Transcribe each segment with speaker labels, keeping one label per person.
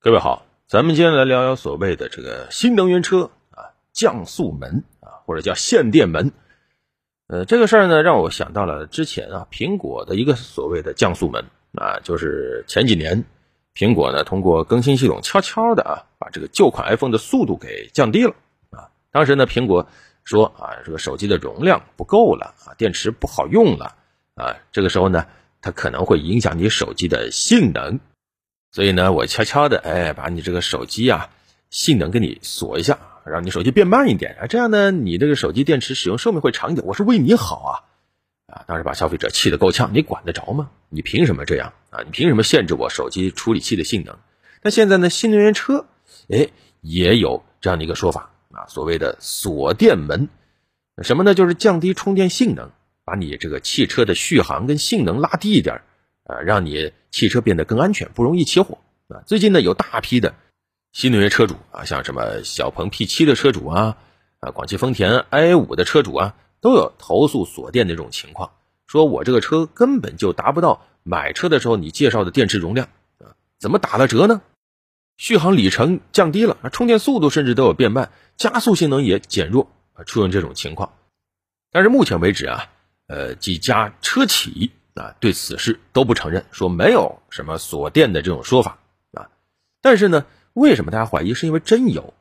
Speaker 1: 各位好，咱们今天来聊聊所谓的这个新能源车啊，降速门啊，或者叫限电门。呃，这个事儿呢，让我想到了之前啊，苹果的一个所谓的降速门啊，就是前几年苹果呢通过更新系统，悄悄的啊，把这个旧款 iPhone 的速度给降低了啊。当时呢，苹果说啊，这个手机的容量不够了啊，电池不好用了啊，这个时候呢，它可能会影响你手机的性能。所以呢，我悄悄的哎，把你这个手机啊性能给你锁一下，让你手机变慢一点啊，这样呢，你这个手机电池使用寿命会长一点。我是为你好啊啊！当时把消费者气得够呛，你管得着吗？你凭什么这样啊？你凭什么限制我手机处理器的性能？那现在呢，新能源车哎也有这样的一个说法啊，所谓的锁电门，什么呢？就是降低充电性能，把你这个汽车的续航跟性能拉低一点。啊，让你汽车变得更安全，不容易起火啊！最近呢，有大批的新能源车主啊，像什么小鹏 P7 的车主啊，啊，广汽丰田 i5 的车主啊，都有投诉锁电的这种情况，说我这个车根本就达不到买车的时候你介绍的电池容量啊，怎么打了折呢？续航里程降低了，充电速度甚至都有变慢，加速性能也减弱啊，出现这种情况。但是目前为止啊，呃，几家车企。啊，对此事都不承认，说没有什么锁电的这种说法啊。但是呢，为什么大家怀疑？是因为真有。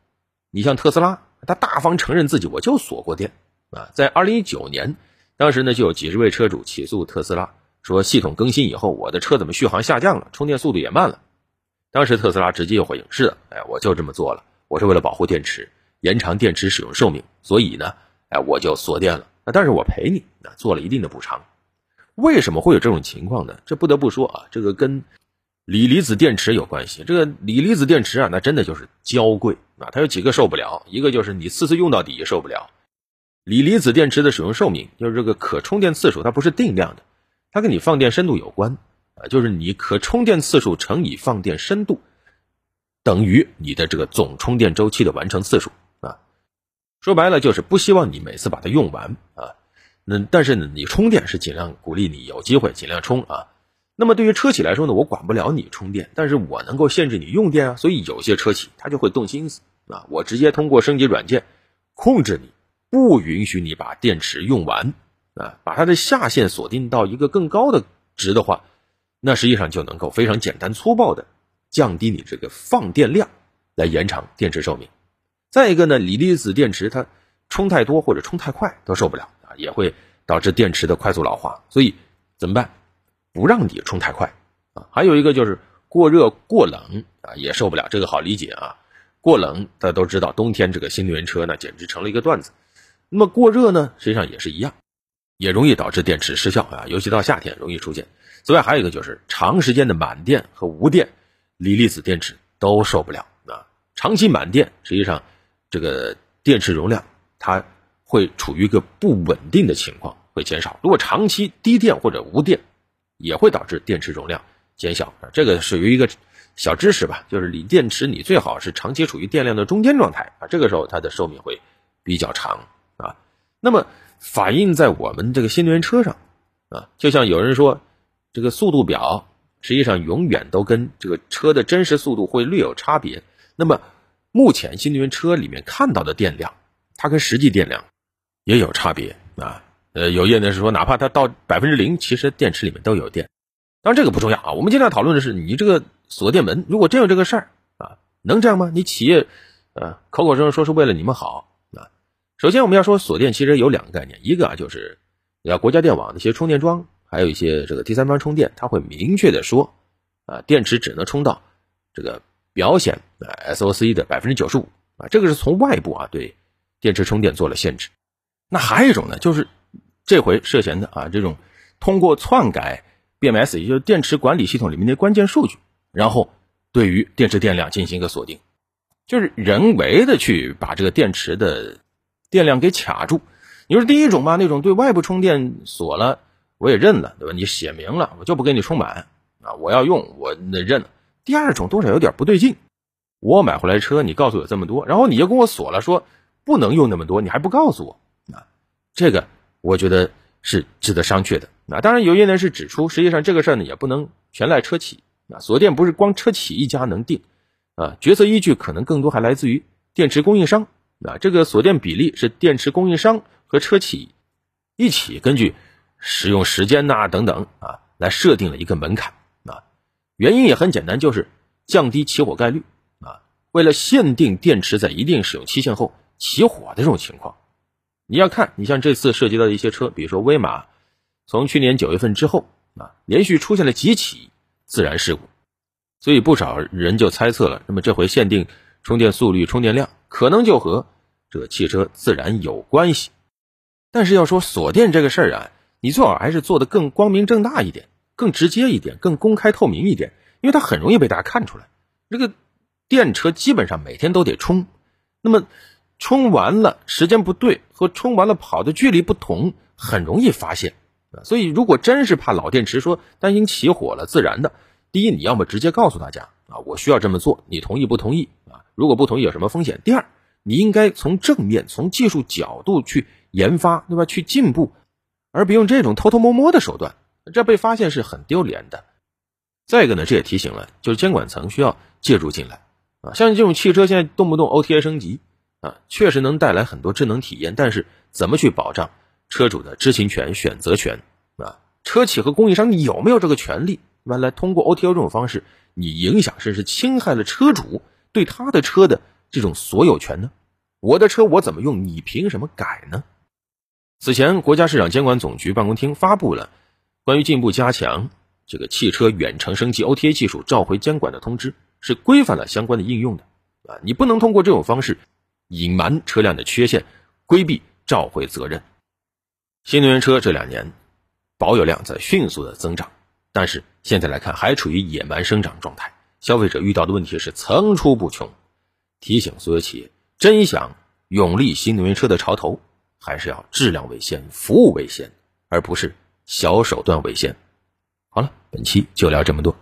Speaker 1: 你像特斯拉，他大方承认自己我就锁过电啊。在二零一九年，当时呢就有几十位车主起诉特斯拉，说系统更新以后，我的车怎么续航下降了，充电速度也慢了。当时特斯拉直接就回应：是的，哎，我就这么做了，我是为了保护电池，延长电池使用寿命，所以呢，哎，我就锁电了。但是我赔你，那做了一定的补偿。为什么会有这种情况呢？这不得不说啊，这个跟锂离子电池有关系。这个锂离子电池啊，那真的就是娇贵啊。它有几个受不了，一个就是你次次用到底受不了。锂离子电池的使用寿命，就是这个可充电次数，它不是定量的，它跟你放电深度有关啊。就是你可充电次数乘以放电深度，等于你的这个总充电周期的完成次数啊。说白了就是不希望你每次把它用完啊。那但是呢，你充电是尽量鼓励你有机会尽量充啊。那么对于车企来说呢，我管不了你充电，但是我能够限制你用电啊。所以有些车企他就会动心思啊，我直接通过升级软件控制你，不允许你把电池用完啊，把它的下限锁定到一个更高的值的话，那实际上就能够非常简单粗暴的降低你这个放电量，来延长电池寿命。再一个呢，锂离子电池它充太多或者充太快都受不了啊。也会导致电池的快速老化，所以怎么办？不让你充太快啊！还有一个就是过热过冷啊，也受不了。这个好理解啊，过冷大家都知道，冬天这个新能源车呢简直成了一个段子。那么过热呢，实际上也是一样，也容易导致电池失效啊，尤其到夏天容易出现。此外还有一个就是长时间的满电和无电，锂离子电池都受不了啊。长期满电，实际上这个电池容量它。会处于一个不稳定的情况，会减少。如果长期低电或者无电，也会导致电池容量减小。这个属于一个小知识吧，就是锂电池你最好是长期处于电量的中间状态啊，这个时候它的寿命会比较长啊。那么反映在我们这个新能源车上啊，就像有人说，这个速度表实际上永远都跟这个车的真实速度会略有差别。那么目前新能源车里面看到的电量，它跟实际电量。也有差别啊，呃，有业内是说，哪怕它到百分之零，其实电池里面都有电。当然这个不重要啊，我们今天讨论的是你这个锁电门，如果真有这个事儿啊，能这样吗？你企业呃口口声声说是为了你们好啊。首先我们要说锁电，其实有两个概念，一个啊就是要国家电网那些充电桩，还有一些这个第三方充电，它会明确的说啊，电池只能充到这个表显啊 SOC 的百分之九十五啊，这个是从外部啊对电池充电做了限制。那还有一种呢，就是这回涉嫌的啊，这种通过篡改 BMS，也就是电池管理系统里面的关键数据，然后对于电池电量进行一个锁定，就是人为的去把这个电池的电量给卡住。你说第一种吧，那种对外部充电锁了，我也认了，对吧？你写明了，我就不给你充满啊，我要用我那认了。第二种多少有点不对劲，我买回来车，你告诉我这么多，然后你又跟我锁了，说不能用那么多，你还不告诉我啊。这个我觉得是值得商榷的。那当然，有业内人士指出，实际上这个事儿呢也不能全赖车企。啊，锁电不是光车企一家能定，啊，决策依据可能更多还来自于电池供应商啊，这个锁电比例是电池供应商和车企一起根据使用时间呐等等啊来设定了一个门槛啊，原因也很简单，就是降低起火概率啊，为了限定电池在一定使用期限后起火的这种情况，你要看你像这次涉及到的一些车，比如说威马，从去年九月份之后啊，连续出现了几起自燃事故。所以不少人就猜测了，那么这回限定充电速率、充电量，可能就和这个汽车自燃有关系。但是要说锁电这个事儿啊，你最好还是做的更光明正大一点，更直接一点，更公开透明一点，因为它很容易被大家看出来。这个电车基本上每天都得充，那么充完了时间不对，和充完了跑的距离不同，很容易发现。所以如果真是怕老电池说担心起火了自燃的。第一，你要么直接告诉大家啊，我需要这么做，你同意不同意啊？如果不同意，有什么风险？第二，你应该从正面、从技术角度去研发，对吧？去进步，而不用这种偷偷摸摸的手段，这被发现是很丢脸的。再一个呢，这也提醒了，就是监管层需要介入进来啊。像这种汽车现在动不动 OTA 升级啊，确实能带来很多智能体验，但是怎么去保障车主的知情权、选择权啊？车企和供应商有没有这个权利？完了，通过 OTA 这种方式，你影响甚至侵害了车主对他的车的这种所有权呢？我的车我怎么用，你凭什么改呢？此前，国家市场监管总局办公厅发布了关于进一步加强这个汽车远程升级 OTA 技术召回监管的通知，是规范了相关的应用的。啊，你不能通过这种方式隐瞒车辆的缺陷，规避召回责任。新能源车这两年保有量在迅速的增长。但是现在来看，还处于野蛮生长状态，消费者遇到的问题是层出不穷。提醒所有企业，真想勇立新能源车的潮头，还是要质量为先，服务为先，而不是小手段为先。好了，本期就聊这么多。